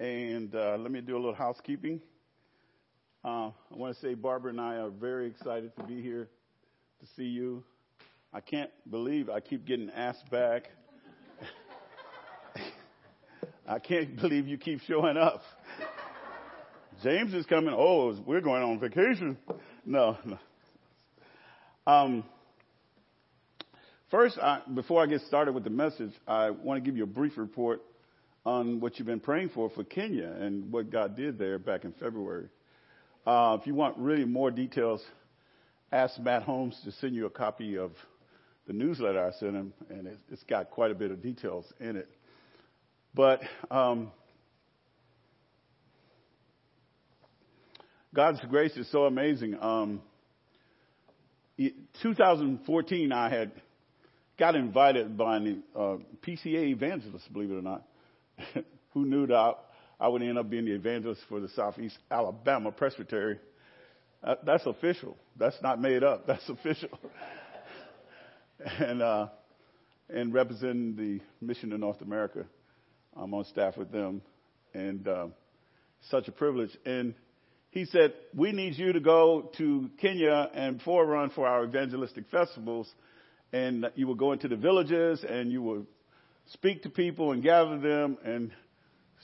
and uh, let me do a little housekeeping. Uh, I want to say Barbara and I are very excited to be here to see you. I can't believe I keep getting asked back. I can't believe you keep showing up. James is coming. Oh, we're going on vacation. No, no. Um, first, I, before I get started with the message, I want to give you a brief report on what you've been praying for for Kenya and what God did there back in February. Uh, if you want really more details, ask Matt Holmes to send you a copy of the newsletter I sent him, and it, it's got quite a bit of details in it. But um, God's grace is so amazing. Um, 2014, I had got invited by an uh, PCA evangelist, believe it or not, who knew that I, would end up being the evangelist for the Southeast Alabama Presbytery. Uh, that's official. That's not made up. That's official. and uh, and representing the mission in North America, I'm on staff with them, and uh, such a privilege. And he said, "We need you to go to Kenya and forerun for our evangelistic festivals." and you will go into the villages and you will speak to people and gather them and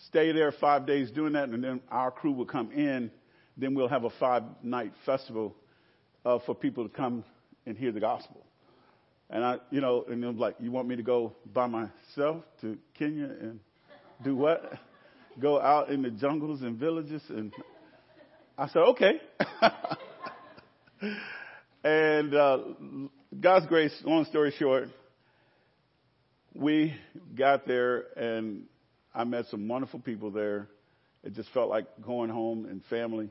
stay there five days doing that, and then our crew will come in. Then we'll have a five night festival uh, for people to come and hear the gospel. And I, you know, and I'm like, you want me to go by myself to Kenya and do what? go out in the jungles and villages? And I said, okay. and uh, God's grace, long story short, we got there and I met some wonderful people there. It just felt like going home and family.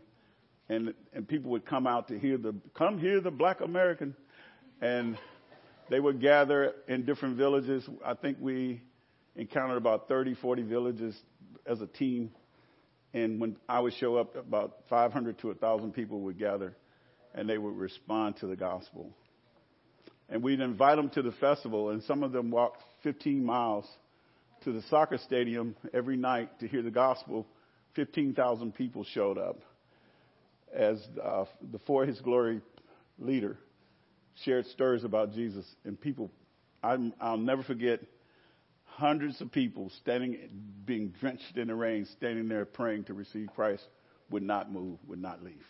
And and people would come out to hear the come hear the black American and they would gather in different villages. I think we encountered about 30, 40 villages as a team. And when I would show up, about 500 to 1,000 people would gather and they would respond to the gospel. And we'd invite them to the festival, and some of them walked 15 miles to the soccer stadium every night to hear the gospel. 15,000 people showed up as uh, the For His Glory leader shared stories about Jesus. And people, i will never forget hundreds of people standing, being drenched in the rain, standing there praying to receive Christ, would not move, would not leave.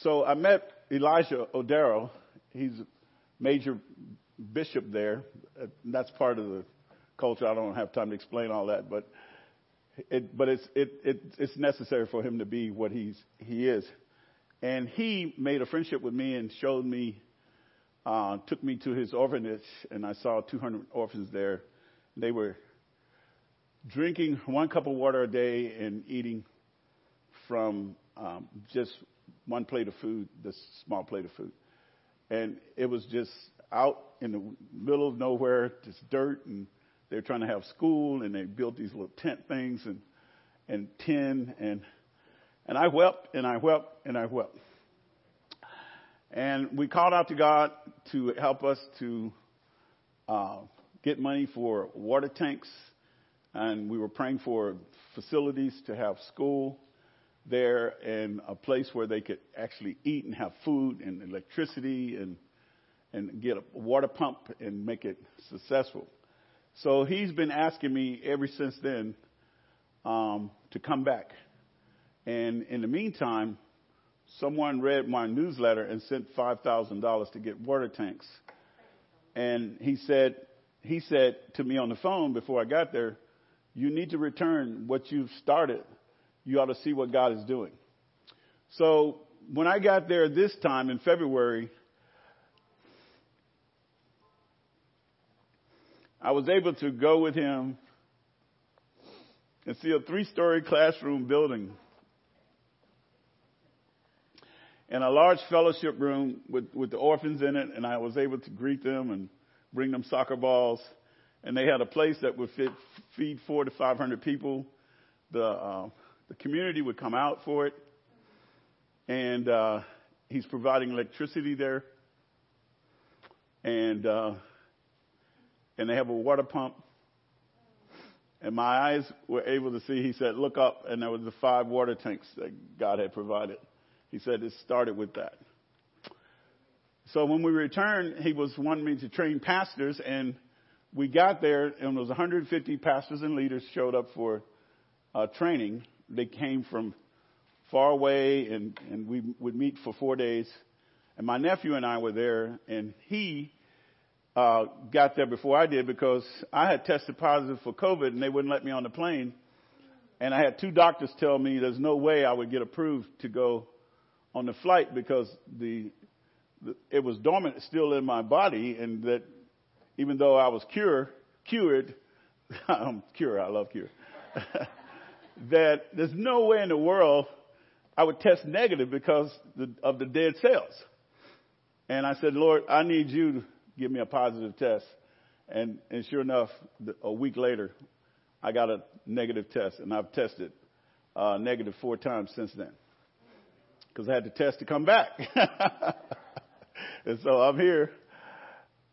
So I met Elijah Odero. He's major bishop there. That's part of the culture. I don't have time to explain all that, but it, but it's it, it it's necessary for him to be what he's he is. And he made a friendship with me and showed me, uh, took me to his orphanage, and I saw 200 orphans there. They were drinking one cup of water a day and eating from um, just one plate of food, this small plate of food. And it was just out in the middle of nowhere, just dirt and they were trying to have school and they built these little tent things and, and tin and, and I wept and I wept and I wept. And we called out to God to help us to uh, get money for water tanks, and we were praying for facilities to have school there and a place where they could actually eat and have food and electricity and and get a water pump and make it successful. So he's been asking me ever since then um, to come back. And in the meantime, someone read my newsletter and sent $5,000 to get water tanks. And he said, he said to me on the phone before I got there, you need to return what you've started. You ought to see what God is doing. So when I got there this time in February, I was able to go with him and see a three story classroom building and a large fellowship room with, with the orphans in it. And I was able to greet them and bring them soccer balls. And they had a place that would fit, feed four to 500 people. The, uh, the community would come out for it. And uh, he's providing electricity there. And uh, and they have a water pump. And my eyes were able to see, he said, look up, and there was the five water tanks that God had provided. He said it started with that. So when we returned, he was wanting me to train pastors, and we got there, and there was 150 pastors and leaders showed up for uh, training. They came from far away, and, and we would meet for four days. And my nephew and I were there, and he uh, got there before I did because I had tested positive for COVID, and they wouldn't let me on the plane. And I had two doctors tell me there's no way I would get approved to go on the flight because the, the it was dormant still in my body, and that even though I was cured, cured, um, cure, I love cure, that there's no way in the world I would test negative because of the dead cells. And I said, Lord, I need you to give me a positive test. And, and sure enough, a week later, I got a negative test, and I've tested uh, negative four times since then because I had to test to come back. and so I'm here.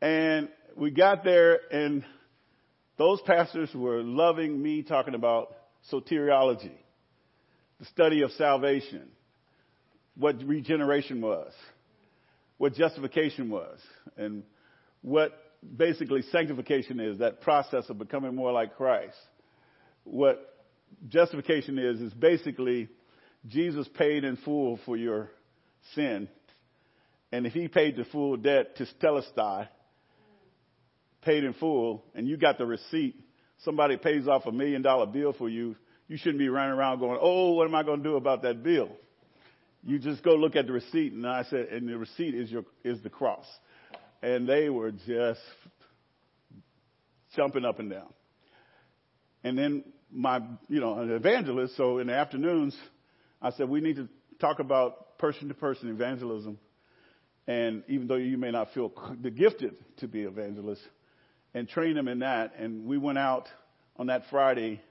And we got there, and those pastors were loving me talking about soteriology, the study of salvation, what regeneration was, what justification was, and what basically sanctification is, that process of becoming more like Christ. What justification is, is basically Jesus paid in full for your sin. And if he paid the full debt to Telestai, paid in full, and you got the receipt, somebody pays off a million dollar bill for you, you shouldn't be running around going, oh, what am I going to do about that bill? You just go look at the receipt, and I said, and the receipt is your is the cross, and they were just jumping up and down. And then my, you know, an evangelist. So in the afternoons, I said, we need to talk about person to person evangelism. And even though you may not feel gifted to be evangelists, and train them in that. And we went out on that Friday,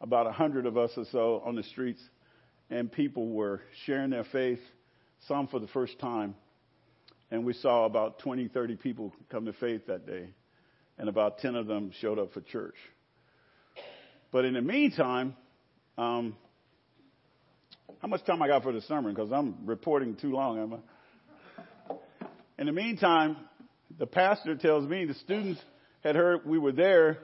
about a hundred of us or so on the streets, and people were sharing their faith, some for the first time. And we saw about 20, 30 people come to faith that day, and about 10 of them showed up for church. But in the meantime, um, how much time I got for the sermon? Because I'm reporting too long, am I? In the meantime, the pastor tells me the students had heard we were there,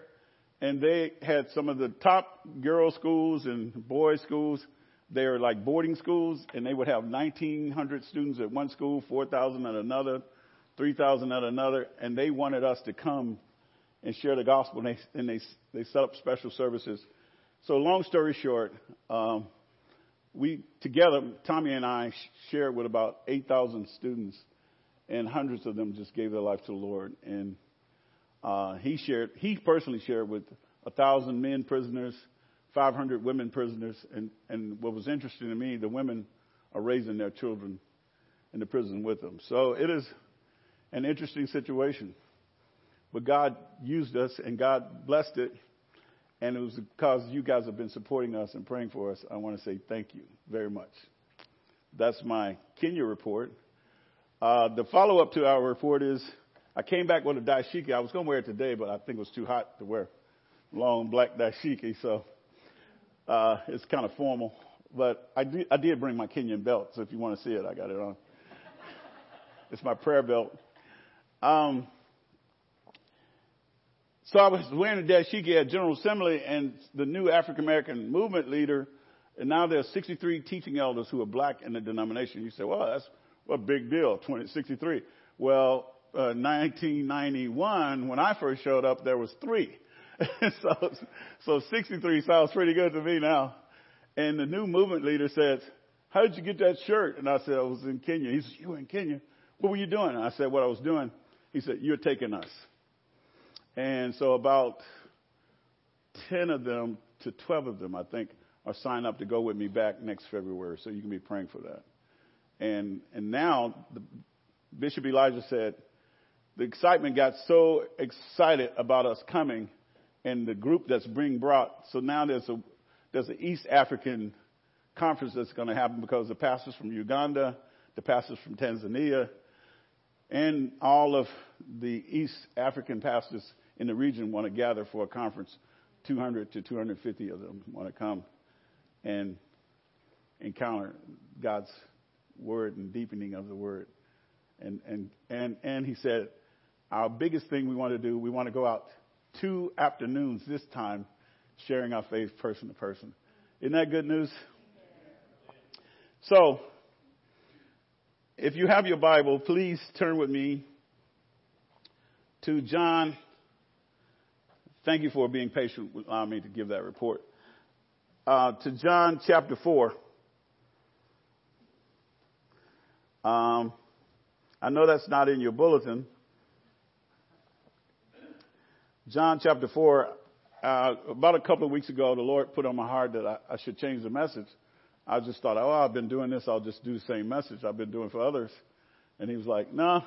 and they had some of the top girls' schools and boys' schools. They were like boarding schools, and they would have 1,900 students at one school, 4,000 at another, 3,000 at another, and they wanted us to come and share the gospel, and they, and they, they set up special services. So, long story short, um, we together, Tommy and I shared with about 8,000 students, and hundreds of them just gave their life to the Lord. And uh, he shared, he personally shared with a thousand men prisoners, 500 women prisoners, and, and what was interesting to me, the women are raising their children in the prison with them. So it is an interesting situation. But God used us and God blessed it and it was because you guys have been supporting us and praying for us. I want to say thank you very much. That's my Kenya report. Uh, the follow up to our report is I came back with a dashiki. I was going to wear it today, but I think it was too hot to wear long black dashiki, so uh, it's kind of formal. But I did, I did bring my Kenyan belt, so if you want to see it, I got it on. it's my prayer belt. Um, so I was wearing the dashiki at General Assembly and the new African American movement leader, and now there's 63 teaching elders who are black in the denomination. You say, well, that's a big deal, 20, 63. Well, uh, 1991, when I first showed up, there was three. so, so 63 sounds pretty good to me now. And the new movement leader says, how did you get that shirt? And I said, I was in Kenya. He said, you were in Kenya? What were you doing? And I said, what I was doing. He said, you're taking us. And so about 10 of them to 12 of them, I think, are signed up to go with me back next February. So you can be praying for that. And, and now the, Bishop Elijah said, the excitement got so excited about us coming and the group that's being brought. So now there's a, there's an East African conference that's going to happen because the pastors from Uganda, the pastors from Tanzania, and all of the East African pastors in the region want to gather for a conference 200 to 250 of them want to come and encounter God's word and deepening of the word. And, and, and, and he said, our biggest thing we want to do, we want to go out two afternoons this time sharing our faith person to person. Isn't that good news? So, if you have your Bible, please turn with me to John. Thank you for being patient with allowing me to give that report. Uh, to John chapter 4. Um, I know that's not in your bulletin. John chapter 4, uh, about a couple of weeks ago, the Lord put on my heart that I, I should change the message. I just thought, oh, I've been doing this. I'll just do the same message I've been doing for others. And he was like, no.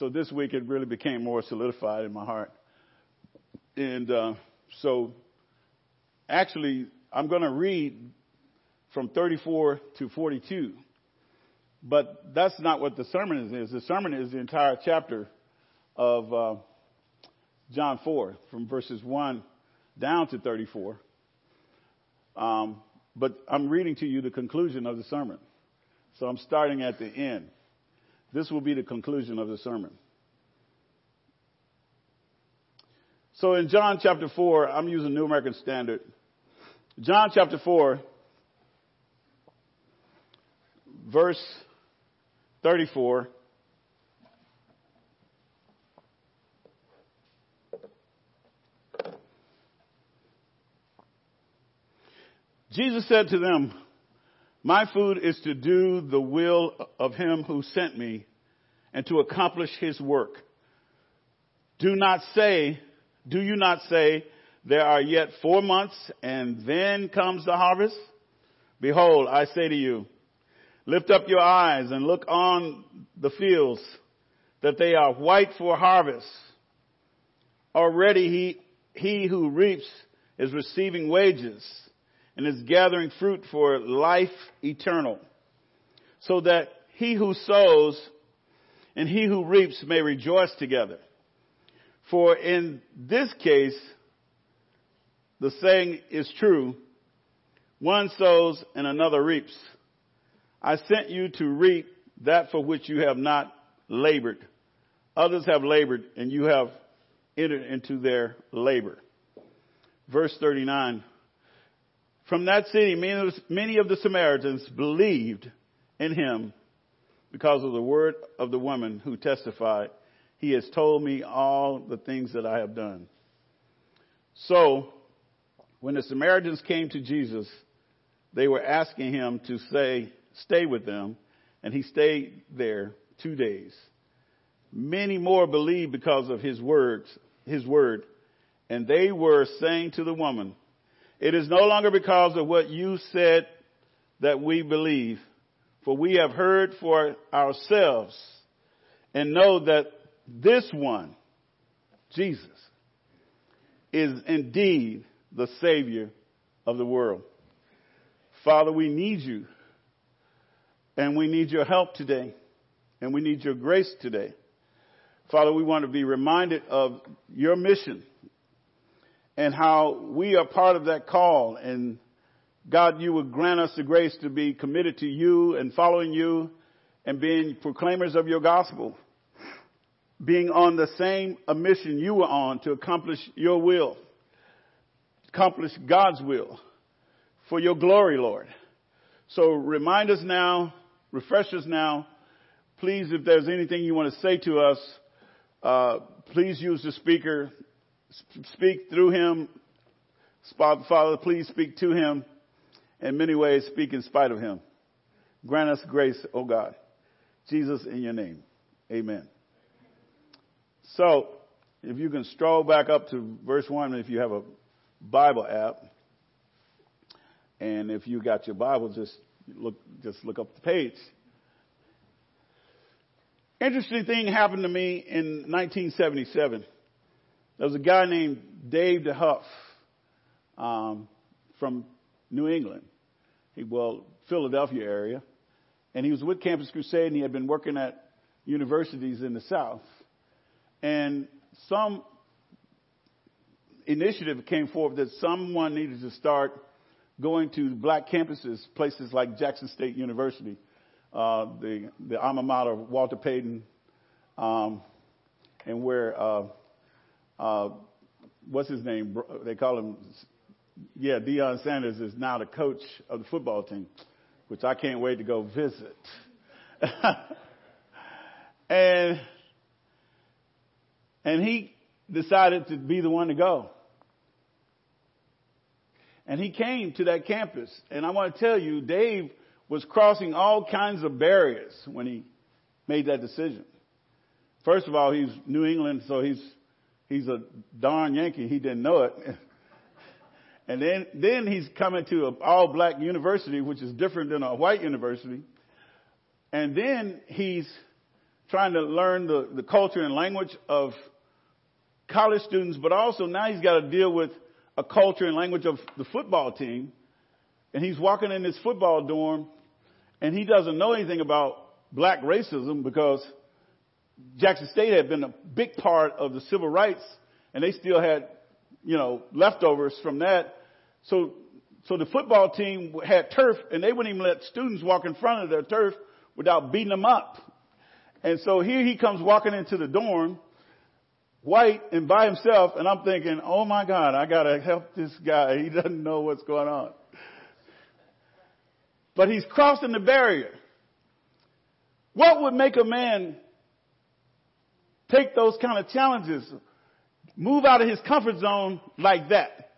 So this week it really became more solidified in my heart. And uh, so actually, I'm going to read from 34 to 42. But that's not what the sermon is. The sermon is the entire chapter of uh, John 4, from verses 1 down to 34. Um, but I'm reading to you the conclusion of the sermon. So I'm starting at the end. This will be the conclusion of the sermon. So in John chapter 4, I'm using New American Standard. John chapter 4, verse 34. Jesus said to them, My food is to do the will of him who sent me and to accomplish his work. Do not say, do you not say, there are yet four months and then comes the harvest? Behold, I say to you, lift up your eyes and look on the fields that they are white for harvest. Already he, he who reaps is receiving wages and is gathering fruit for life eternal, so that he who sows and he who reaps may rejoice together. For in this case, the saying is true, one sows and another reaps. I sent you to reap that for which you have not labored. Others have labored and you have entered into their labor. Verse 39. From that city, many of the Samaritans believed in him because of the word of the woman who testified, He has told me all the things that I have done. So, when the Samaritans came to Jesus, they were asking him to say, stay with them, and he stayed there two days. Many more believed because of his words, his word, and they were saying to the woman, it is no longer because of what you said that we believe, for we have heard for ourselves and know that this one, Jesus, is indeed the Savior of the world. Father, we need you. And we need your help today. And we need your grace today. Father, we want to be reminded of your mission and how we are part of that call. And God, you would grant us the grace to be committed to you and following you and being proclaimers of your gospel. Being on the same mission you were on to accomplish your will, accomplish God's will for your glory, Lord. So remind us now, refresh us now. Please, if there's anything you want to say to us, uh, please use the speaker speak through him. Father, please speak to him. In many ways, speak in spite of him. Grant us grace, O oh God. Jesus, in your name. Amen. So, if you can stroll back up to verse 1 if you have a Bible app. And if you got your Bible, just look, just look up the page. Interesting thing happened to me in 1977. There was a guy named Dave DeHuff um, from New England, he, well, Philadelphia area, and he was with Campus Crusade, and he had been working at universities in the South. And some, initiative came forward that someone needed to start going to black campuses, places like Jackson State University, uh, the the alma mater of Walter Payton, um, and where uh, uh, what's his name? They call him, yeah, Deion Sanders is now the coach of the football team, which I can't wait to go visit. and and he decided to be the one to go. And he came to that campus. And I want to tell you, Dave was crossing all kinds of barriers when he made that decision. First of all, he's New England, so he's he's a darn Yankee. He didn't know it. And then, then he's coming to an all black university, which is different than a white university. And then he's trying to learn the, the culture and language of college students, but also now he's got to deal with a culture and language of the football team. And he's walking in this football dorm and he doesn't know anything about black racism because Jackson State had been a big part of the civil rights and they still had, you know, leftovers from that. So, so the football team had turf and they wouldn't even let students walk in front of their turf without beating them up. And so here he comes walking into the dorm, white and by himself, and I'm thinking, oh my God, I gotta help this guy. He doesn't know what's going on. But he's crossing the barrier. What would make a man take those kind of challenges, move out of his comfort zone like that?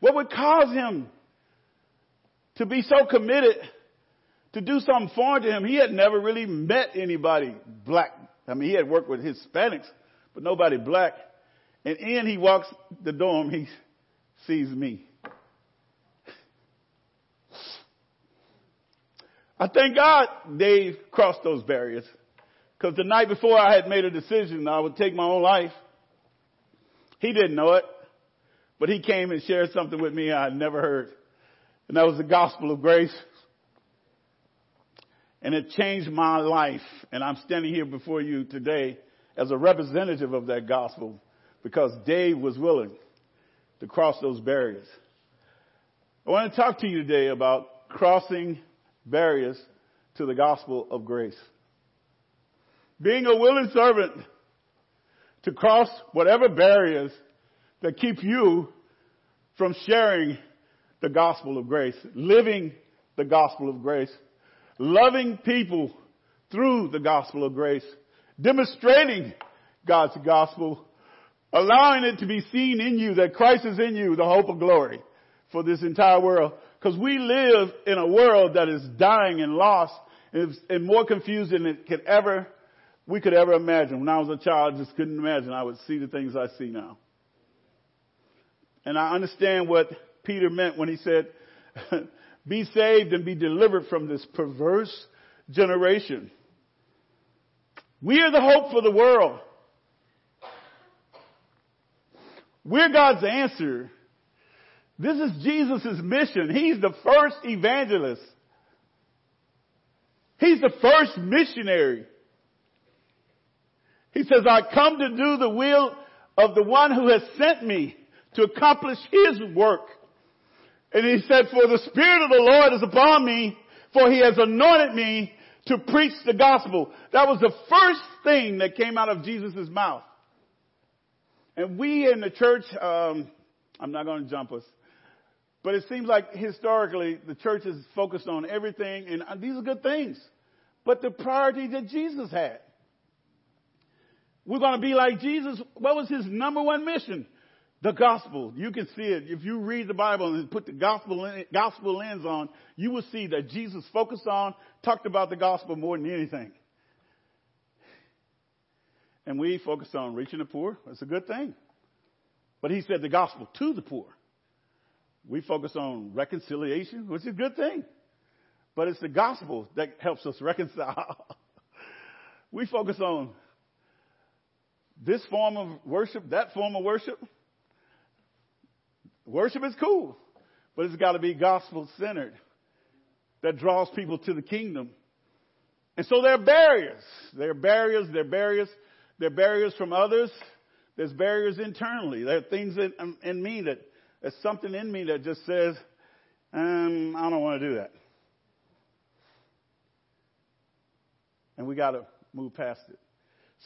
What would cause him to be so committed to do something foreign to him. He had never really met anybody black. I mean, he had worked with Hispanics, but nobody black. And in he walks the dorm, he sees me. I thank God they crossed those barriers. Because the night before I had made a decision I would take my own life. He didn't know it, but he came and shared something with me I had never heard. And that was the gospel of grace and it changed my life. And I'm standing here before you today as a representative of that gospel because Dave was willing to cross those barriers. I want to talk to you today about crossing barriers to the gospel of grace. Being a willing servant to cross whatever barriers that keep you from sharing the gospel of grace, living the gospel of grace loving people through the gospel of grace, demonstrating God's gospel, allowing it to be seen in you that Christ is in you, the hope of glory for this entire world. Because we live in a world that is dying and lost and more confused than it could ever, we could ever imagine. When I was a child, I just couldn't imagine I would see the things I see now. And I understand what Peter meant when he said, be saved and be delivered from this perverse generation. We are the hope for the world. We're God's answer. This is Jesus' mission. He's the first evangelist. He's the first missionary. He says, I come to do the will of the one who has sent me to accomplish his work. And he said, for the Spirit of the Lord is upon me, for he has anointed me to preach the gospel. That was the first thing that came out of Jesus' mouth. And we in the church, um, I'm not going to jump us, but it seems like historically the church is focused on everything, and these are good things. But the priority that Jesus had. We're going to be like Jesus. What was his number one mission? The gospel, you can see it. If you read the Bible and put the gospel, gospel lens on, you will see that Jesus focused on, talked about the gospel more than anything. And we focus on reaching the poor. That's a good thing. But he said the gospel to the poor. We focus on reconciliation, which is a good thing. But it's the gospel that helps us reconcile. we focus on this form of worship, that form of worship. Worship is cool, but it's got to be gospel centered that draws people to the kingdom. And so there are barriers. There are barriers, there are barriers, there are barriers from others, There's barriers internally. There are things in, um, in me that, there's something in me that just says, um, I don't want to do that. And we got to move past it.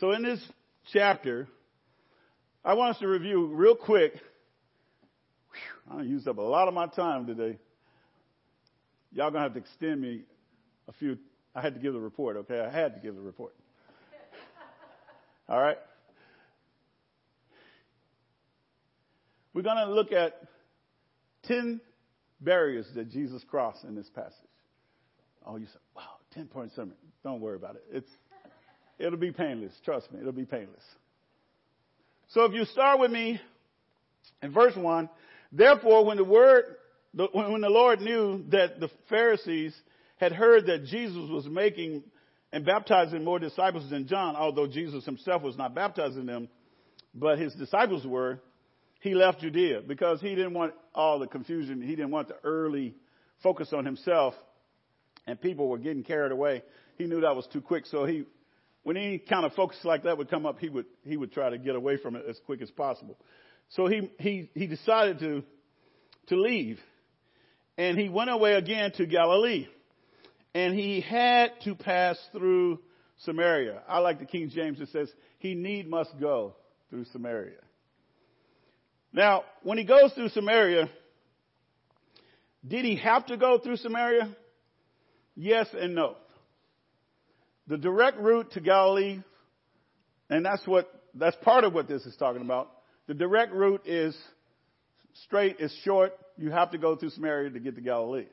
So in this chapter, I want us to review real quick. Whew, I used up a lot of my time today. Y'all gonna have to extend me a few. I had to give the report, okay? I had to give the report. All right? We're going to look at 10 barriers that Jesus crossed in this passage. Oh, you said, wow, 10 point sermon. Don't worry about it. It's, it'll be painless. Trust me, it'll be painless. So if you start with me in verse 1, therefore when the word, when the Lord knew that the Pharisees had heard that Jesus was making and baptizing more disciples than John, although Jesus himself was not baptizing them, but his disciples were, he left Judea because he didn't want all the confusion. He didn't want the early focus on himself and people were getting carried away. He knew that was too quick. So he, when any kind of focus like that would come up, he would, he would try to get away from it as quick as possible. So he, he, he decided to, to leave and he went away again to Galilee and he had to pass through Samaria. I like the King James that says he need must go through Samaria. Now, when he goes through Samaria, did he have to go through Samaria? Yes and no. The direct route to Galilee, and that's what, that's part of what this is talking about. The direct route is straight, it's short. You have to go through Samaria to get to Galilee.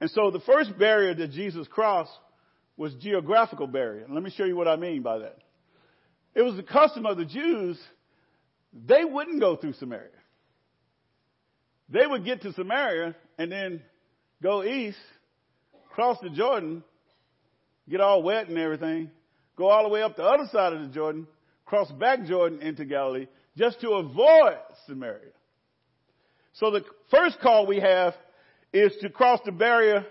And so the first barrier that Jesus crossed was geographical barrier. Let me show you what I mean by that. It was the custom of the Jews they wouldn't go through Samaria. They would get to Samaria and then go east, cross the Jordan, get all wet and everything, go all the way up the other side of the Jordan, cross back Jordan into Galilee, just to avoid Samaria. So the first call we have is to cross the barrier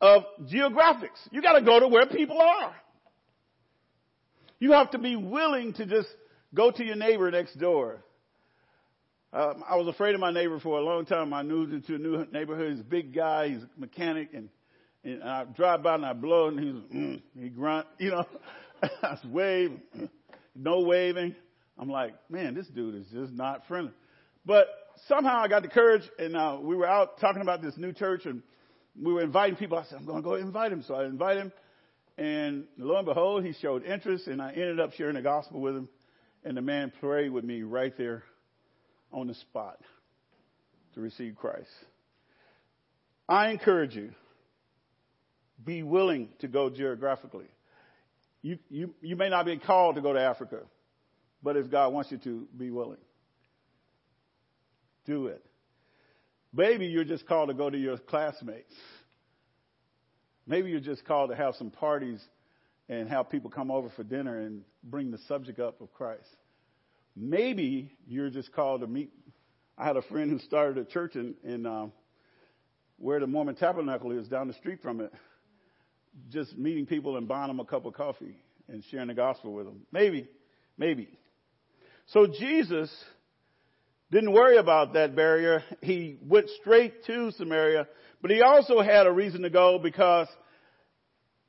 of geographics. You gotta go to where people are. You have to be willing to just Go to your neighbor next door. Um, I was afraid of my neighbor for a long time. I moved into a new neighborhood. He's a big guy. He's a mechanic, and, and I drive by and I blow, and he's mm, he grunt. You know, I wave, no waving. I'm like, man, this dude is just not friendly. But somehow I got the courage, and uh, we were out talking about this new church, and we were inviting people. I said, I'm going to go invite him. So I invited him, and lo and behold, he showed interest, and I ended up sharing the gospel with him. And the man prayed with me right there on the spot to receive Christ. I encourage you, be willing to go geographically. You, you, you may not be called to go to Africa, but if God wants you to, be willing. Do it. Maybe you're just called to go to your classmates. Maybe you're just called to have some parties and have people come over for dinner and bring the subject up of Christ. Maybe you're just called to meet. I had a friend who started a church in, in um, where the Mormon Tabernacle is, down the street from it, just meeting people and buying them a cup of coffee and sharing the gospel with them. Maybe, maybe. So Jesus didn't worry about that barrier. He went straight to Samaria, but he also had a reason to go because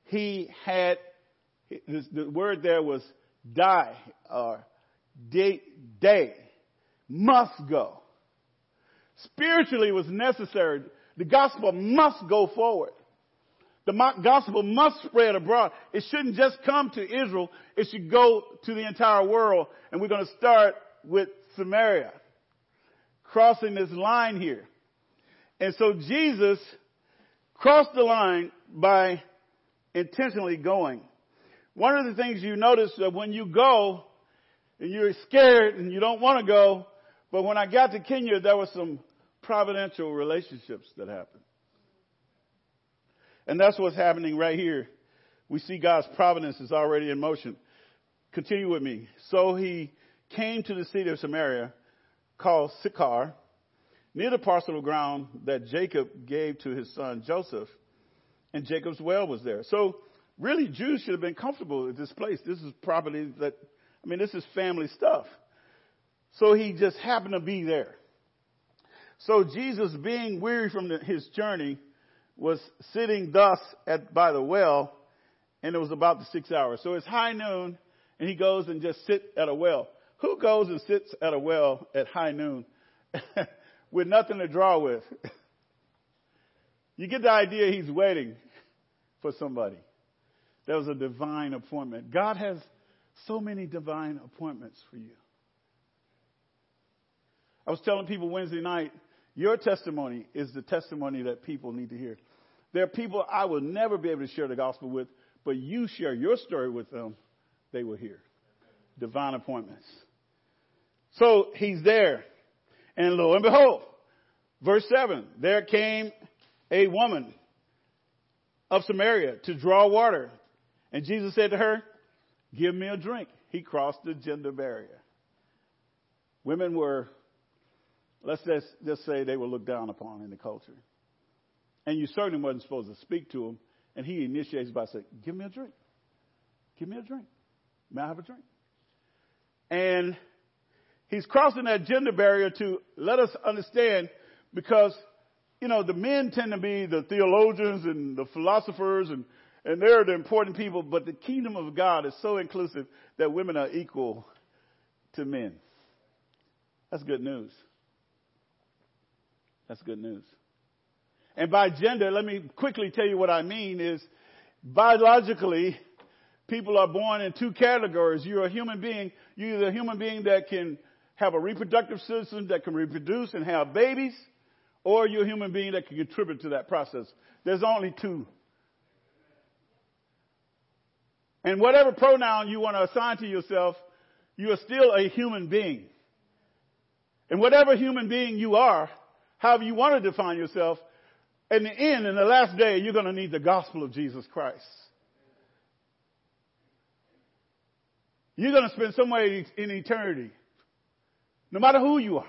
he had the word there was die or day, day must go. Spiritually was necessary. The gospel must go forward. The gospel must spread abroad. It shouldn't just come to Israel. It should go to the entire world. And we're going to start with Samaria. Crossing this line here. And so Jesus crossed the line by intentionally going. One of the things you notice that when you go and you're scared and you don't want to go, but when I got to Kenya, there were some providential relationships that happened. And that's what's happening right here. We see God's providence is already in motion. Continue with me. So he came to the city of Samaria called Sychar, near the parcel of ground that Jacob gave to his son Joseph, and Jacob's well was there. So really Jews should have been comfortable at this place. This is property that I mean, this is family stuff. So he just happened to be there. So Jesus, being weary from the, his journey, was sitting thus at, by the well, and it was about the six hours. So it's high noon, and he goes and just sits at a well. Who goes and sits at a well at high noon with nothing to draw with? you get the idea he's waiting for somebody. There was a divine appointment. God has so many divine appointments for you. I was telling people Wednesday night, your testimony is the testimony that people need to hear. There are people I will never be able to share the gospel with, but you share your story with them, they will hear. Divine appointments. So he's there. And lo and behold, verse 7, there came a woman of Samaria to draw water. And Jesus said to her, Give me a drink. He crossed the gender barrier. Women were, let's just, just say they were looked down upon in the culture. And you certainly wasn't supposed to speak to him. And he initiates by saying, Give me a drink. Give me a drink. May I have a drink? And he's crossing that gender barrier to let us understand because, you know, the men tend to be the theologians and the philosophers and, and they're the important people, but the kingdom of God is so inclusive that women are equal to men. That's good news. That's good news. And by gender, let me quickly tell you what I mean is biologically, people are born in two categories. You're a human being. You're either a human being that can have a reproductive system that can reproduce and have babies, or you're a human being that can contribute to that process. There's only two. And whatever pronoun you want to assign to yourself, you are still a human being. And whatever human being you are, however you want to define yourself, in the end, in the last day, you're going to need the gospel of Jesus Christ. You're going to spend some way in eternity, no matter who you are.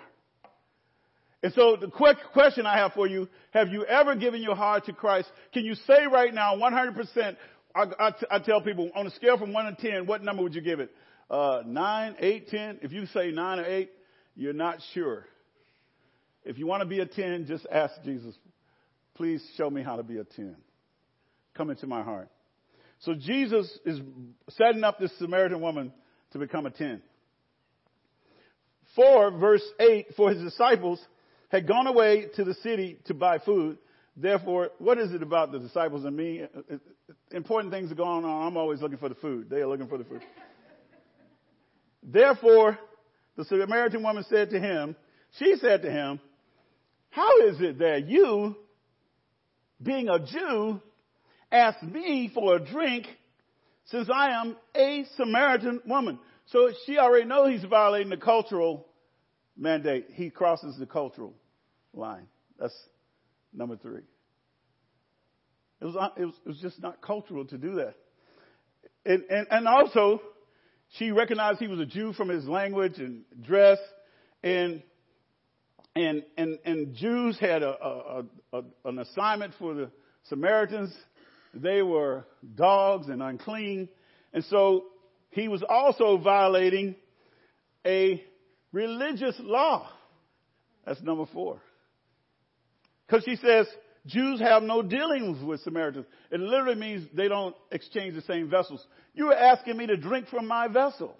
And so the quick question I have for you, have you ever given your heart to Christ? Can you say right now 100%, I, I, I tell people on a scale from 1 to 10, what number would you give it? Uh, 9, 8, 10? If you say 9 or 8, you're not sure. If you want to be a 10, just ask Jesus Please show me how to be a 10. Come into my heart. So Jesus is setting up this Samaritan woman to become a 10. 4 verse 8, for his disciples had gone away to the city to buy food. Therefore, what is it about the disciples and me? Uh, uh, important things are going on. I'm always looking for the food. They are looking for the food. Therefore, the Samaritan woman said to him, she said to him, how is it that you, being a Jew, asked me for a drink since I am a Samaritan woman. So she already knows he's violating the cultural mandate. He crosses the cultural line. That's number three. It was, it was, it was just not cultural to do that. And, and, and also, she recognized he was a Jew from his language and dress. And and, and, and Jews had a, a, a, an assignment for the Samaritans. They were dogs and unclean. And so he was also violating a religious law. That's number four. Because she says Jews have no dealings with Samaritans. It literally means they don't exchange the same vessels. You are asking me to drink from my vessel.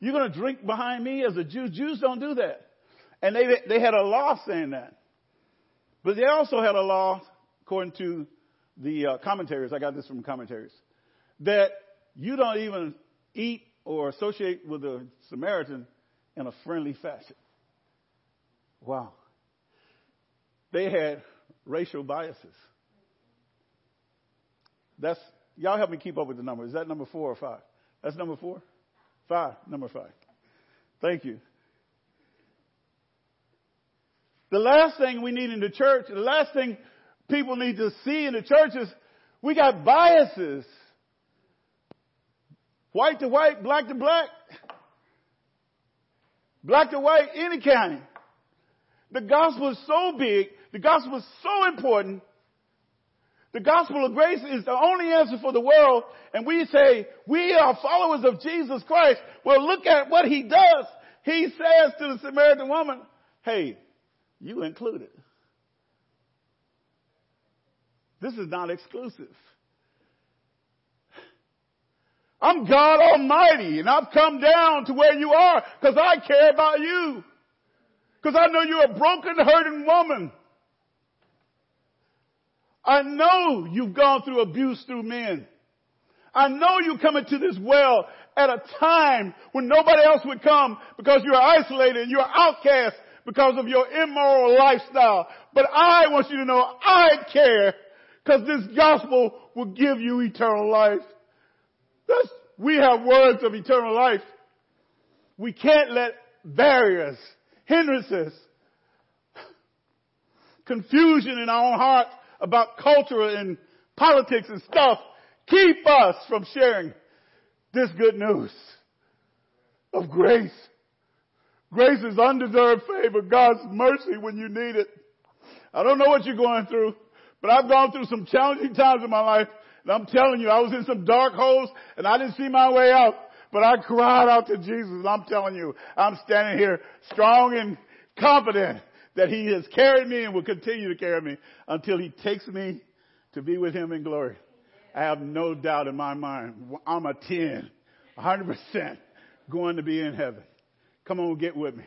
You're going to drink behind me as a Jew. Jews don't do that. And they, they had a law saying that. But they also had a law, according to the uh, commentaries, I got this from commentaries, that you don't even eat or associate with a Samaritan in a friendly fashion. Wow. They had racial biases. That's, y'all help me keep up with the number. Is that number four or five? That's number four? Five, number five. Thank you. The last thing we need in the church, the last thing people need to see in the church is we got biases. White to white, black to black, black to white, any county. The gospel is so big, the gospel is so important The gospel of grace is the only answer for the world. And we say, we are followers of Jesus Christ. Well, look at what he does. He says to the Samaritan woman, hey, you included. This is not exclusive. I'm God Almighty and I've come down to where you are because I care about you. Because I know you're a broken, hurting woman. I know you've gone through abuse through men. I know you come into this well at a time when nobody else would come because you're isolated and you're outcast because of your immoral lifestyle. But I want you to know I care because this gospel will give you eternal life. That's, we have words of eternal life. We can't let barriers, hindrances, confusion in our own hearts about culture and politics and stuff keep us from sharing this good news of grace. Grace is undeserved favor, God's mercy when you need it. I don't know what you're going through, but I've gone through some challenging times in my life, and I'm telling you, I was in some dark holes, and I didn't see my way out, but I cried out to Jesus, and I'm telling you, I'm standing here strong and confident that He has carried me and will continue to carry me until He takes me to be with Him in glory. I have no doubt in my mind. I'm a 10, 100% going to be in heaven. Come on, get with me.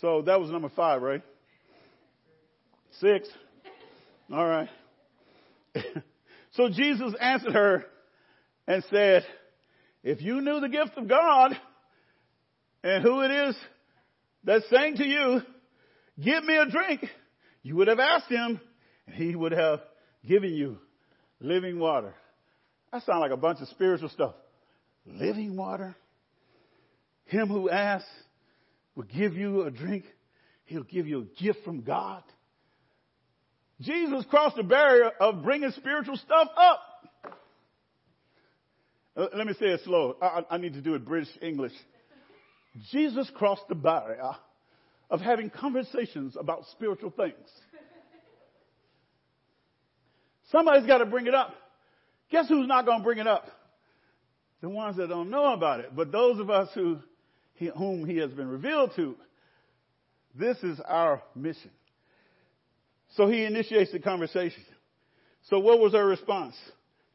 So that was number five, right? Six. All right. so Jesus answered her and said, if you knew the gift of God and who it is that's saying to you, give me a drink, you would have asked him and he would have given you living water. That sounds like a bunch of spiritual stuff. Living water. Him who asks will give you a drink. He'll give you a gift from God. Jesus crossed the barrier of bringing spiritual stuff up. Uh, let me say it slow. I, I need to do it British English. Jesus crossed the barrier of having conversations about spiritual things. Somebody's got to bring it up. Guess who's not going to bring it up? The ones that don't know about it. But those of us who, he, whom he has been revealed to, this is our mission. So he initiates the conversation. So what was her response?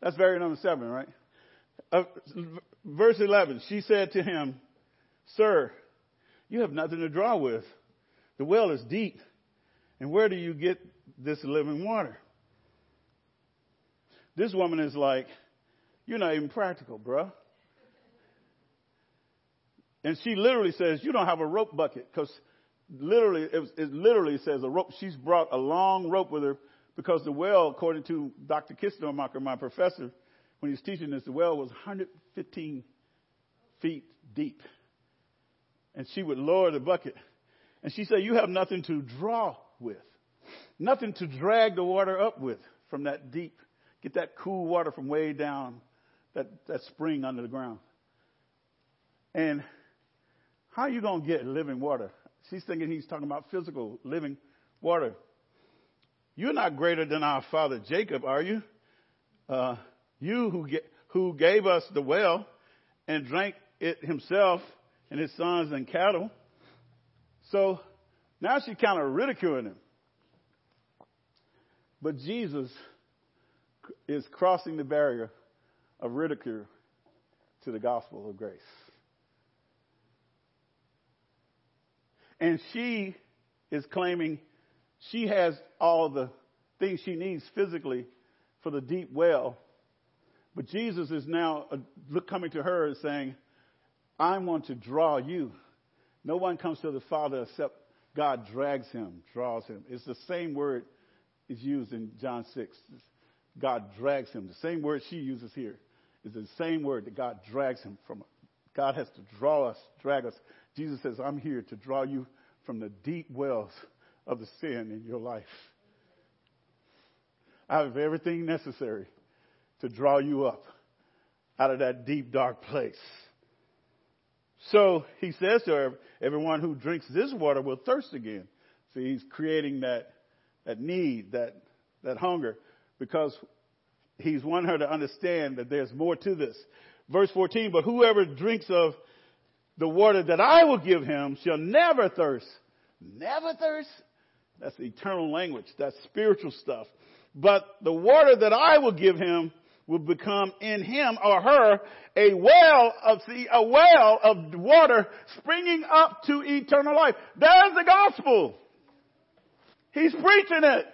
That's very number seven, right? Uh, verse 11, she said to him, Sir, you have nothing to draw with. The well is deep. And where do you get this living water? This woman is like, You're not even practical, bruh. And she literally says, You don't have a rope bucket. Because literally, it, it, literally says a rope. She's brought a long rope with her because the well, according to Dr. Kistemaker, my professor, when he was teaching this, the well was 115 feet deep. And she would lower the bucket. And she said, You have nothing to draw with, nothing to drag the water up with from that deep. Get that cool water from way down, that, that spring under the ground. And how are you going to get living water? She's thinking he's talking about physical living water. You're not greater than our father Jacob, are you? Uh, you who, get, who gave us the well and drank it himself and his sons and cattle. So now she's kind of ridiculing him. But Jesus is crossing the barrier of ridicule to the gospel of grace. And she is claiming she has all the things she needs physically for the deep well but Jesus is now uh, coming to her and saying, I want to draw you. No one comes to the Father except God drags him, draws him. It's the same word is used in John 6. God drags him. The same word she uses here is the same word that God drags him from. God has to draw us, drag us. Jesus says, I'm here to draw you from the deep wells of the sin in your life. I have everything necessary to draw you up out of that deep, dark place. So he says to her, everyone who drinks this water will thirst again. See, he's creating that, that need, that, that hunger, because he's wanting her to understand that there's more to this. Verse 14, but whoever drinks of the water that I will give him shall never thirst. Never thirst? That's eternal language. That's spiritual stuff. But the water that I will give him will become in him or her a well of see, a well of water springing up to eternal life. There's the gospel. He's preaching it.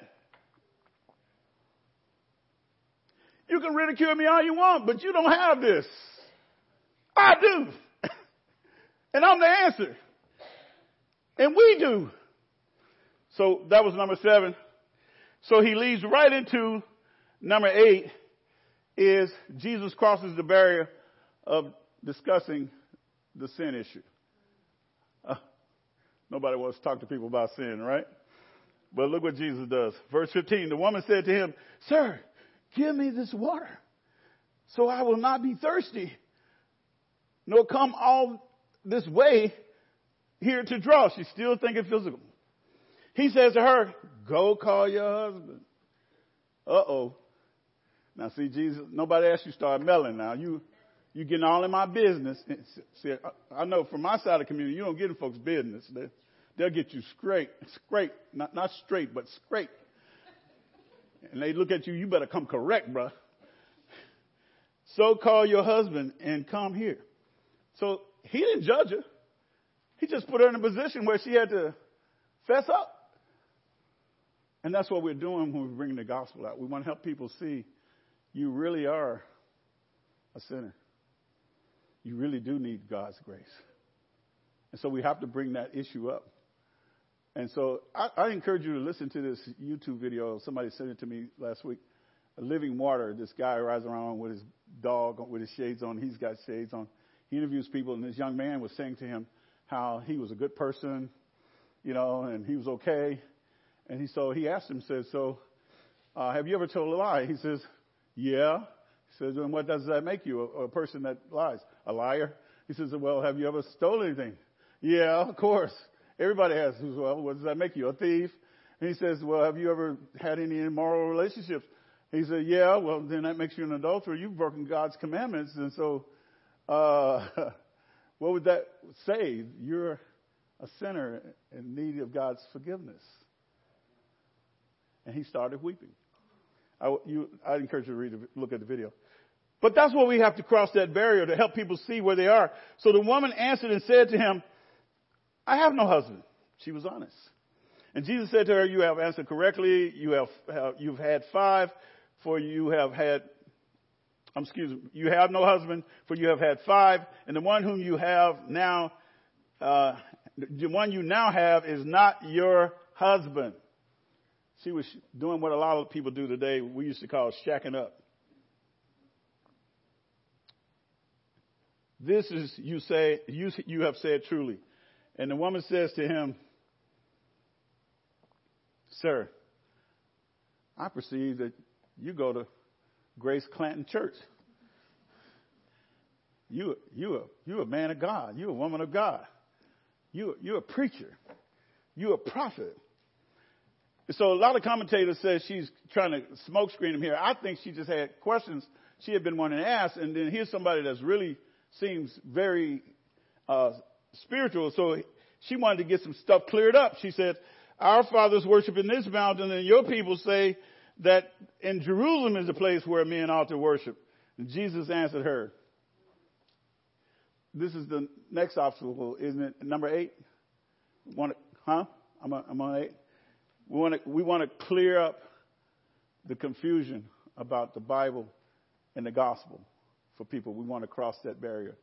You can ridicule me all you want, but you don't have this. I do. and I'm the answer. And we do. So that was number seven. So he leads right into number eight is Jesus crosses the barrier of discussing the sin issue. Uh, nobody wants to talk to people about sin, right? But look what Jesus does. Verse 15, the woman said to him, Sir, give me this water so I will not be thirsty, nor come all this way here to draw. She's still thinking physical. He says to her, Go call your husband. Uh oh. Now see, Jesus, nobody asked you to start melling now. You, you getting all in my business. See, I know from my side of the community, you don't get in folks' business. They, they'll get you straight, straight, not, not straight, but straight. And they look at you, you better come correct, bruh. So call your husband and come here. So he didn't judge her. He just put her in a position where she had to fess up. And that's what we're doing when we're bringing the gospel out. We want to help people see you really are a sinner. You really do need God's grace. And so we have to bring that issue up. And so I, I encourage you to listen to this YouTube video. Somebody sent it to me last week. Living water. This guy rides around with his dog, with his shades on. He's got shades on. He interviews people, and this young man was saying to him how he was a good person, you know, and he was okay. And he so he asked him, says, "So, uh, have you ever told a lie?" He says, "Yeah." He says, "And what does that make you? A, a person that lies, a liar?" He says, "Well, have you ever stolen anything?" Yeah, of course. Everybody has. Well, what does that make you? A thief? And he says, Well, have you ever had any immoral relationships? He said, Yeah, well, then that makes you an adulterer. You've broken God's commandments. And so, uh, what would that say? You're a sinner in need of God's forgiveness. And he started weeping. I, you, I encourage you to read, look at the video. But that's what we have to cross that barrier to help people see where they are. So the woman answered and said to him, I have no husband. She was honest. And Jesus said to her, You have answered correctly. You have, have you've had five, for you have had um, excuse me, you have no husband, for you have had five, and the one whom you have now, uh, the one you now have is not your husband. She was doing what a lot of people do today. We used to call shacking up. This is you say you you have said truly. And the woman says to him, Sir, I perceive that you go to Grace Clanton Church. You, you, a, you a man of God. You a woman of God. You, you're a preacher. You're a prophet. So a lot of commentators say she's trying to smokescreen him here. I think she just had questions she had been wanting to ask, and then here's somebody that's really seems very uh, spiritual. So she wanted to get some stuff cleared up. She said, our fathers worship in this mountain and your people say that in Jerusalem is the place where men ought to worship. And Jesus answered her. This is the next obstacle, isn't it? Number eight? Want to, huh? I'm on, I'm on eight. We want to, we want to clear up the confusion about the Bible and the gospel for people. We want to cross that barrier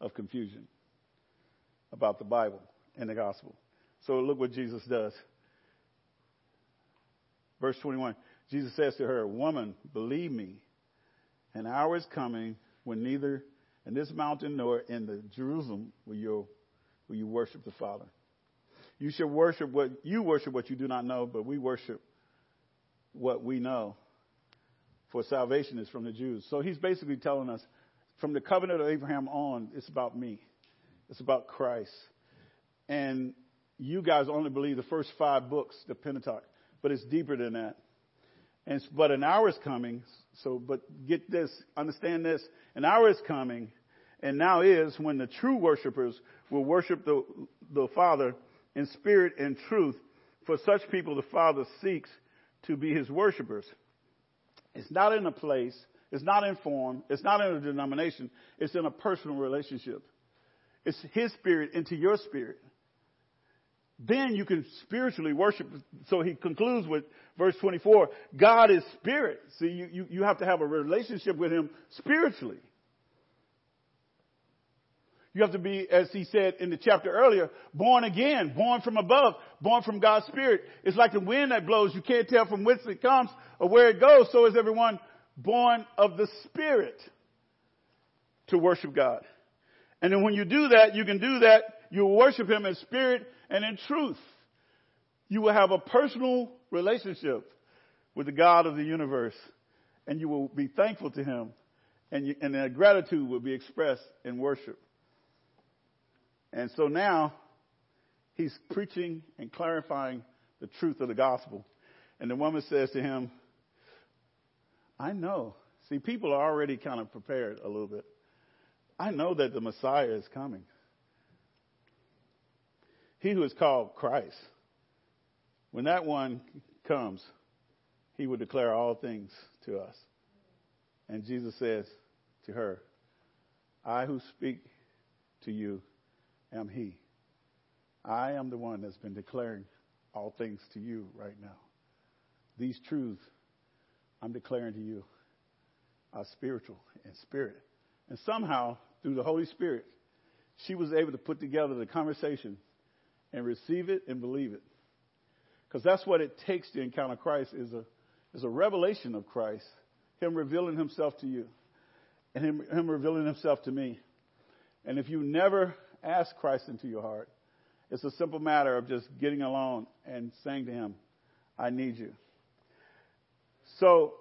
of confusion about the Bible and the gospel. So look what Jesus does. Verse 21. Jesus says to her, Woman, believe me, an hour is coming when neither in this mountain nor in the Jerusalem will you, will you worship the Father. You should worship what you worship what you do not know, but we worship what we know. For salvation is from the Jews. So he's basically telling us from the covenant of Abraham on, it's about me. It's about Christ. And you guys only believe the first five books, the Pentateuch, but it's deeper than that. And, but an hour is coming. So, but get this, understand this. An hour is coming, and now is when the true worshipers will worship the, the Father in spirit and truth. For such people, the Father seeks to be his worshipers. It's not in a place, it's not in form, it's not in a denomination, it's in a personal relationship. It's his spirit into your spirit. Then you can spiritually worship. So he concludes with verse 24. God is spirit. See, you, you, you have to have a relationship with him spiritually. You have to be, as he said in the chapter earlier, born again, born from above, born from God's Spirit. It's like the wind that blows. You can't tell from whence it comes or where it goes. So is everyone born of the Spirit to worship God. And then when you do that, you can do that. You worship Him in spirit and in truth. You will have a personal relationship with the God of the universe. And you will be thankful to Him. And, you, and that gratitude will be expressed in worship. And so now he's preaching and clarifying the truth of the gospel. And the woman says to him, I know. See, people are already kind of prepared a little bit. I know that the Messiah is coming. He who is called Christ. When that one comes, he will declare all things to us. And Jesus says to her, I who speak to you am He. I am the one that's been declaring all things to you right now. These truths I'm declaring to you are spiritual and spirit. And somehow, through the Holy Spirit, she was able to put together the conversation and receive it and believe it. Because that's what it takes to encounter Christ is a, is a revelation of Christ, Him revealing Himself to you, and Him, him revealing Himself to me. And if you never ask Christ into your heart. It's a simple matter of just getting alone and saying to Him, I need you. So,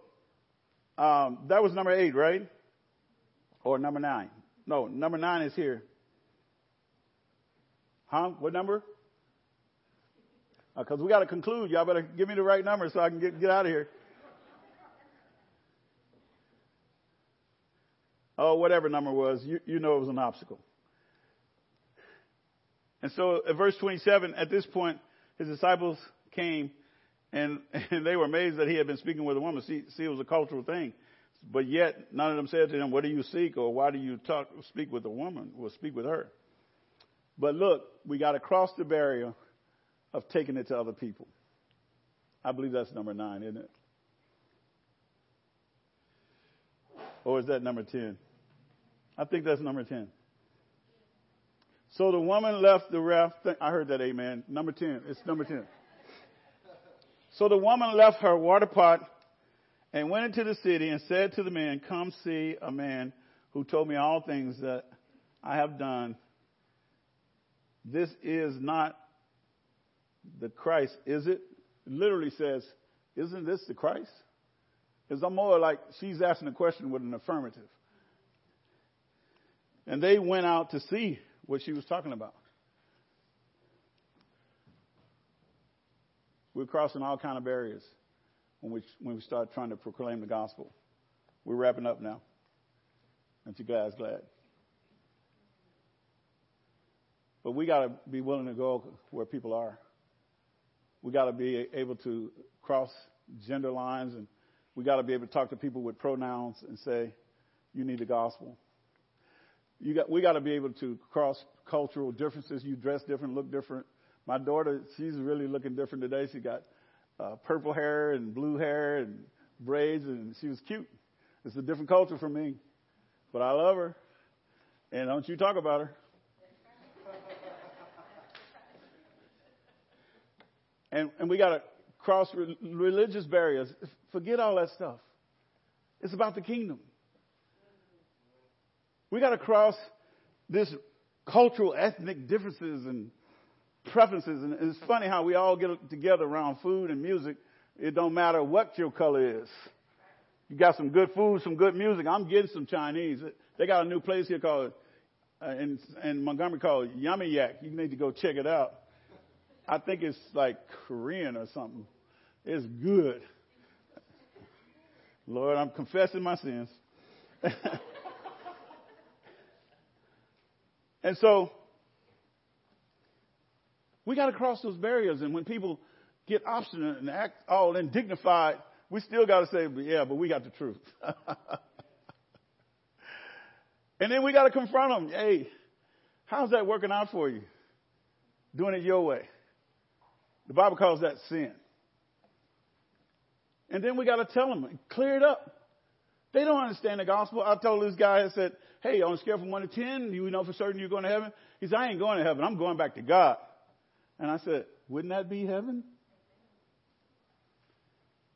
um, that was number eight, right? Or number nine? No, number nine is here. Huh? What number? Because uh, we got to conclude. Y'all better give me the right number so I can get, get out of here. Oh, whatever number was, you, you know it was an obstacle. And so at verse 27, at this point, his disciples came and, and they were amazed that he had been speaking with a woman. See, see, it was a cultural thing. But yet, none of them said to him, what do you seek or why do you talk, speak with a woman or speak with her? But look, we got to cross the barrier of taking it to other people. I believe that's number nine, isn't it? Or is that number 10? I think that's number 10. So the woman left the raft. I heard that, amen. Number 10. It's number 10. So the woman left her water pot and went into the city and said to the man, Come see a man who told me all things that I have done. This is not the Christ, is it? it literally says, Isn't this the Christ? It's more like she's asking a question with an affirmative. And they went out to see what she was talking about. We're crossing all kind of barriers when we when we start trying to proclaim the gospel. We're wrapping up now. Aren't you guys glad? But we got to be willing to go where people are. We got to be able to cross gender lines, and we got to be able to talk to people with pronouns and say, "You need the gospel." you got, we got to be able to cross cultural differences. You dress different, look different. My daughter, she's really looking different today. She got uh, purple hair and blue hair and braids, and she was cute. It's a different culture for me, but I love her. And don't you talk about her. And and we got to cross re- religious barriers. Forget all that stuff. It's about the kingdom. We got to cross this cultural, ethnic differences and preferences. And it's funny how we all get together around food and music. It don't matter what your color is. You got some good food, some good music. I'm getting some Chinese. They got a new place here called uh, in, in Montgomery called Yummy Yak. You need to go check it out. I think it's like Korean or something. It's good. Lord, I'm confessing my sins. and so we got to cross those barriers. And when people get obstinate and act all indignified, we still got to say, yeah, but we got the truth. and then we got to confront them. Hey, how's that working out for you? Doing it your way. The Bible calls that sin. And then we got to tell them, clear it up. They don't understand the gospel. I told this guy, I said, hey, on a scale from 1 to 10, you know for certain you're going to heaven? He said, I ain't going to heaven. I'm going back to God. And I said, wouldn't that be heaven?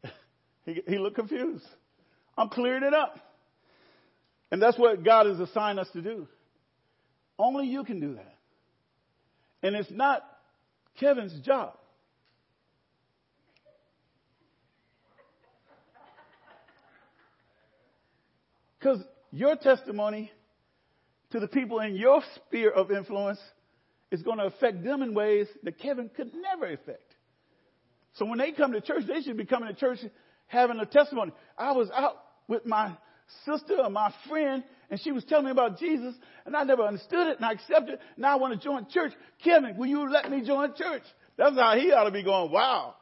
he, he looked confused. I'm clearing it up. And that's what God has assigned us to do. Only you can do that. And it's not Kevin's job. Because your testimony to the people in your sphere of influence is going to affect them in ways that Kevin could never affect. So when they come to church, they should be coming to church having a testimony. I was out with my sister or my friend and she was telling me about Jesus and I never understood it and I accepted it. Now I want to join church. Kevin, will you let me join church? That's how he ought to be going, wow.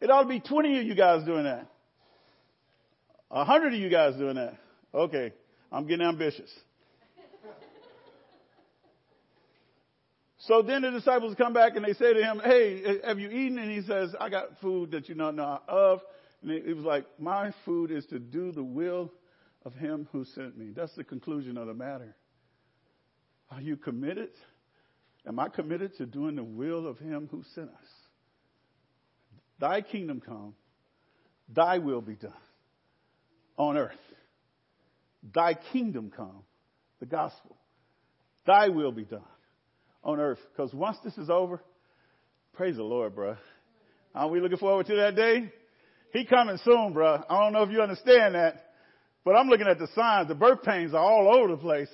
It ought to be 20 of you guys doing that. A hundred of you guys doing that. Okay, I'm getting ambitious. So then the disciples come back and they say to him, Hey, have you eaten? And he says, I got food that you don't know of. And it was like, My food is to do the will of him who sent me. That's the conclusion of the matter. Are you committed? Am I committed to doing the will of him who sent us? Thy kingdom come, thy will be done on earth Thy kingdom come, the gospel. Thy will be done on earth. Because once this is over, praise the Lord, bro. Are we looking forward to that day? He coming soon, bro. I don't know if you understand that, but I'm looking at the signs. The birth pains are all over the place.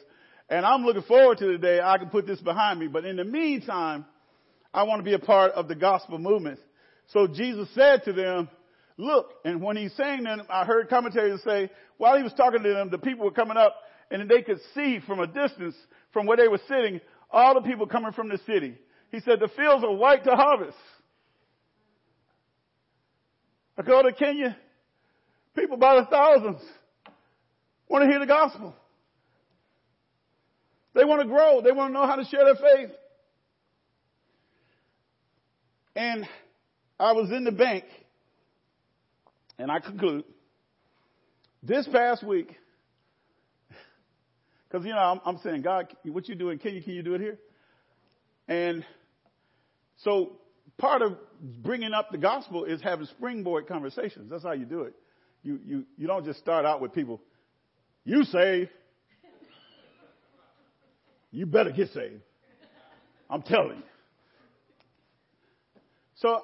And I'm looking forward to the day I can put this behind me. But in the meantime, I want to be a part of the gospel movement. So Jesus said to them, look. And when he's saying that, I heard commentators say, while he was talking to them, the people were coming up and they could see from a distance from where they were sitting all the people coming from the city. He said, the fields are white to harvest. I go to Kenya, people by the thousands want to hear the gospel. They want to grow. They want to know how to share their faith. And I was in the bank and I conclude, this past week, because, you know, I'm, I'm, saying, God, what you doing? Can you, can you do it here? And so part of bringing up the gospel is having springboard conversations. That's how you do it. You, you, you don't just start out with people, you save. You better get saved. I'm telling you. So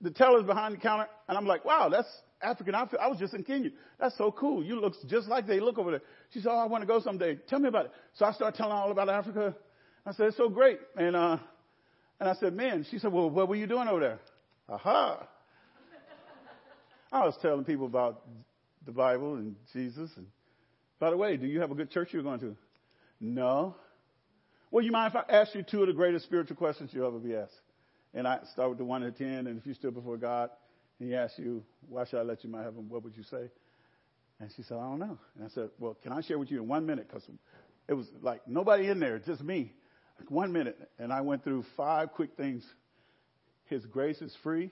the teller's behind the counter, and I'm like, wow, that's African outfit. I was just in Kenya. That's so cool. You look just like they look over there. She said, oh, I want to go someday. Tell me about it. So I started telling her all about Africa. I said, it's so great. And, uh, and I said, man, she said, well, what were you doing over there? Aha. I was telling people about the Bible and Jesus. And by the way, do you have a good church you're going to? No. Well, you mind if I ask you two of the greatest spiritual questions you'll ever be asked? And I start with the one to ten, and if you stood before God and He asked you, "Why should I let you in my heaven?" What would you say? And she said, "I don't know." And I said, "Well, can I share with you in one minute? Because it was like nobody in there, just me. Like one minute." And I went through five quick things. His grace is free.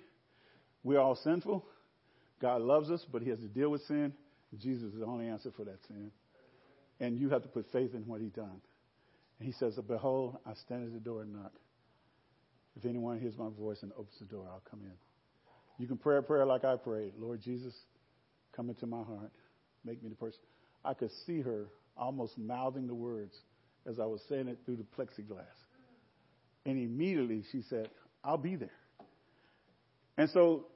We're all sinful. God loves us, but He has to deal with sin. Jesus is the only answer for that sin. And you have to put faith in what He done. And He says, Behold, I stand at the door and knock. If anyone hears my voice and opens the door, I'll come in. You can pray a prayer like I prayed. Lord Jesus, come into my heart. Make me the person. I could see her almost mouthing the words as I was saying it through the plexiglass. And immediately she said, I'll be there. And so,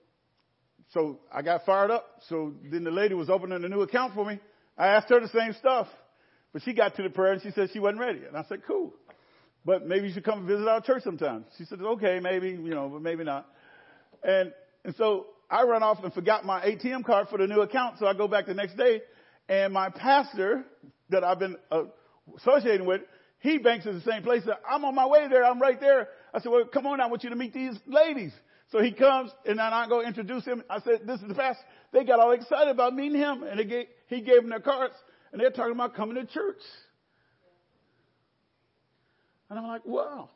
so I got fired up. So then the lady was opening a new account for me. I asked her the same stuff, but she got to the prayer and she said she wasn't ready. And I said, cool. But maybe you should come visit our church sometime. She said, okay, maybe, you know, but maybe not. And, and so I run off and forgot my ATM card for the new account. So I go back the next day and my pastor that I've been uh, associating with, he banks at the same place. I'm on my way there. I'm right there. I said, well, come on. I want you to meet these ladies. So he comes and then I go introduce him. I said, this is the pastor. They got all excited about meeting him and gave, he gave them their cards and they're talking about coming to church. And I'm like, wow.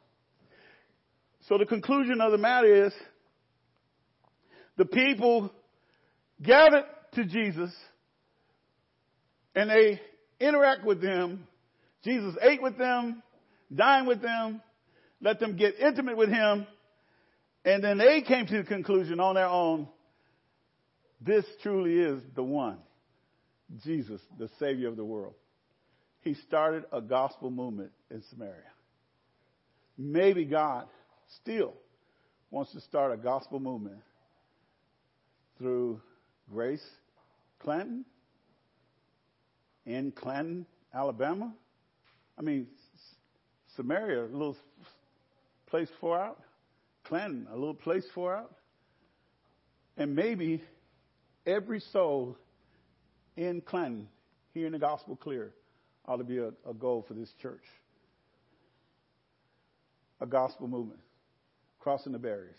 So the conclusion of the matter is the people gathered to Jesus and they interact with them. Jesus ate with them, dined with them, let them get intimate with him, and then they came to the conclusion on their own this truly is the one, Jesus, the Savior of the world. He started a gospel movement in Samaria. Maybe God still wants to start a gospel movement through Grace Clanton in Clanton, Alabama. I mean, Samaria, a little place far out. Clanton, a little place far out. And maybe every soul in Clanton hearing the gospel clear ought to be a, a goal for this church. A gospel movement, crossing the barriers.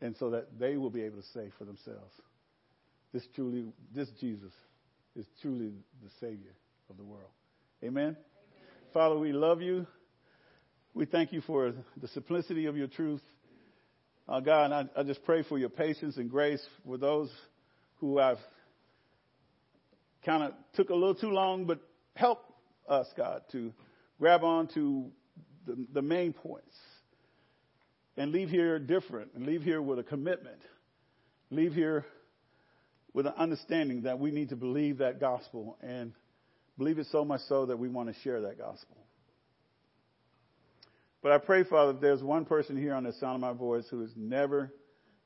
And so that they will be able to say for themselves, this truly, this Jesus is truly the Savior of the world. Amen? Amen. Father, we love you. We thank you for the simplicity of your truth. Uh, God, I, I just pray for your patience and grace for those who have kind of took a little too long, but help us, God, to grab on to the, the main points and leave here different and leave here with a commitment. Leave here with an understanding that we need to believe that gospel and believe it so much so that we want to share that gospel. But I pray, Father, if there's one person here on the sound of my voice who has never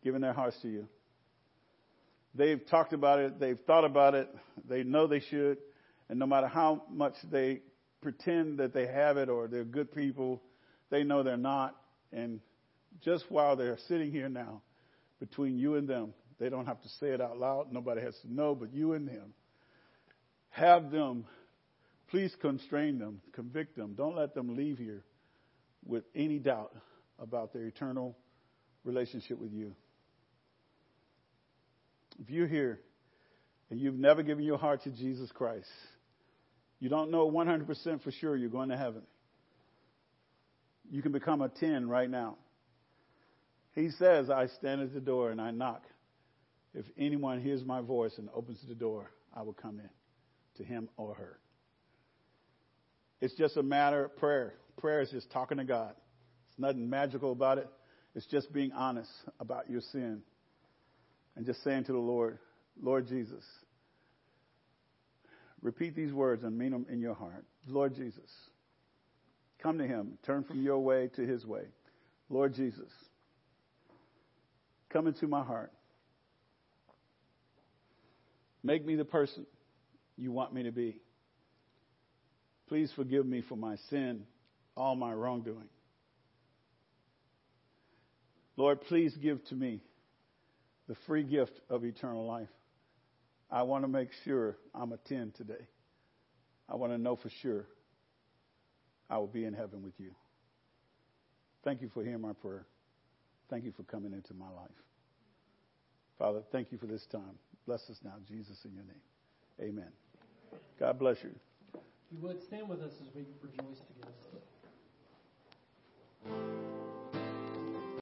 given their hearts to you, they've talked about it, they've thought about it, they know they should, and no matter how much they pretend that they have it or they're good people, they know they're not. And just while they're sitting here now, between you and them, they don't have to say it out loud. Nobody has to know but you and them. Have them, please constrain them, convict them. Don't let them leave here with any doubt about their eternal relationship with you. If you're here and you've never given your heart to Jesus Christ, you don't know 100% for sure you're going to heaven. You can become a 10 right now. He says, I stand at the door and I knock. If anyone hears my voice and opens the door, I will come in to him or her. It's just a matter of prayer. Prayer is just talking to God. It's nothing magical about it. It's just being honest about your sin and just saying to the Lord, Lord Jesus, repeat these words and mean them in your heart. Lord Jesus, come to him. Turn from your way to his way. Lord Jesus, come into my heart. Make me the person you want me to be. Please forgive me for my sin, all my wrongdoing. Lord, please give to me the free gift of eternal life. I want to make sure I'm a 10 today. I want to know for sure I will be in heaven with you. Thank you for hearing my prayer. Thank you for coming into my life. Father, thank you for this time. Bless us now, Jesus, in your name. Amen. God bless you. You would stand with us as we rejoice together.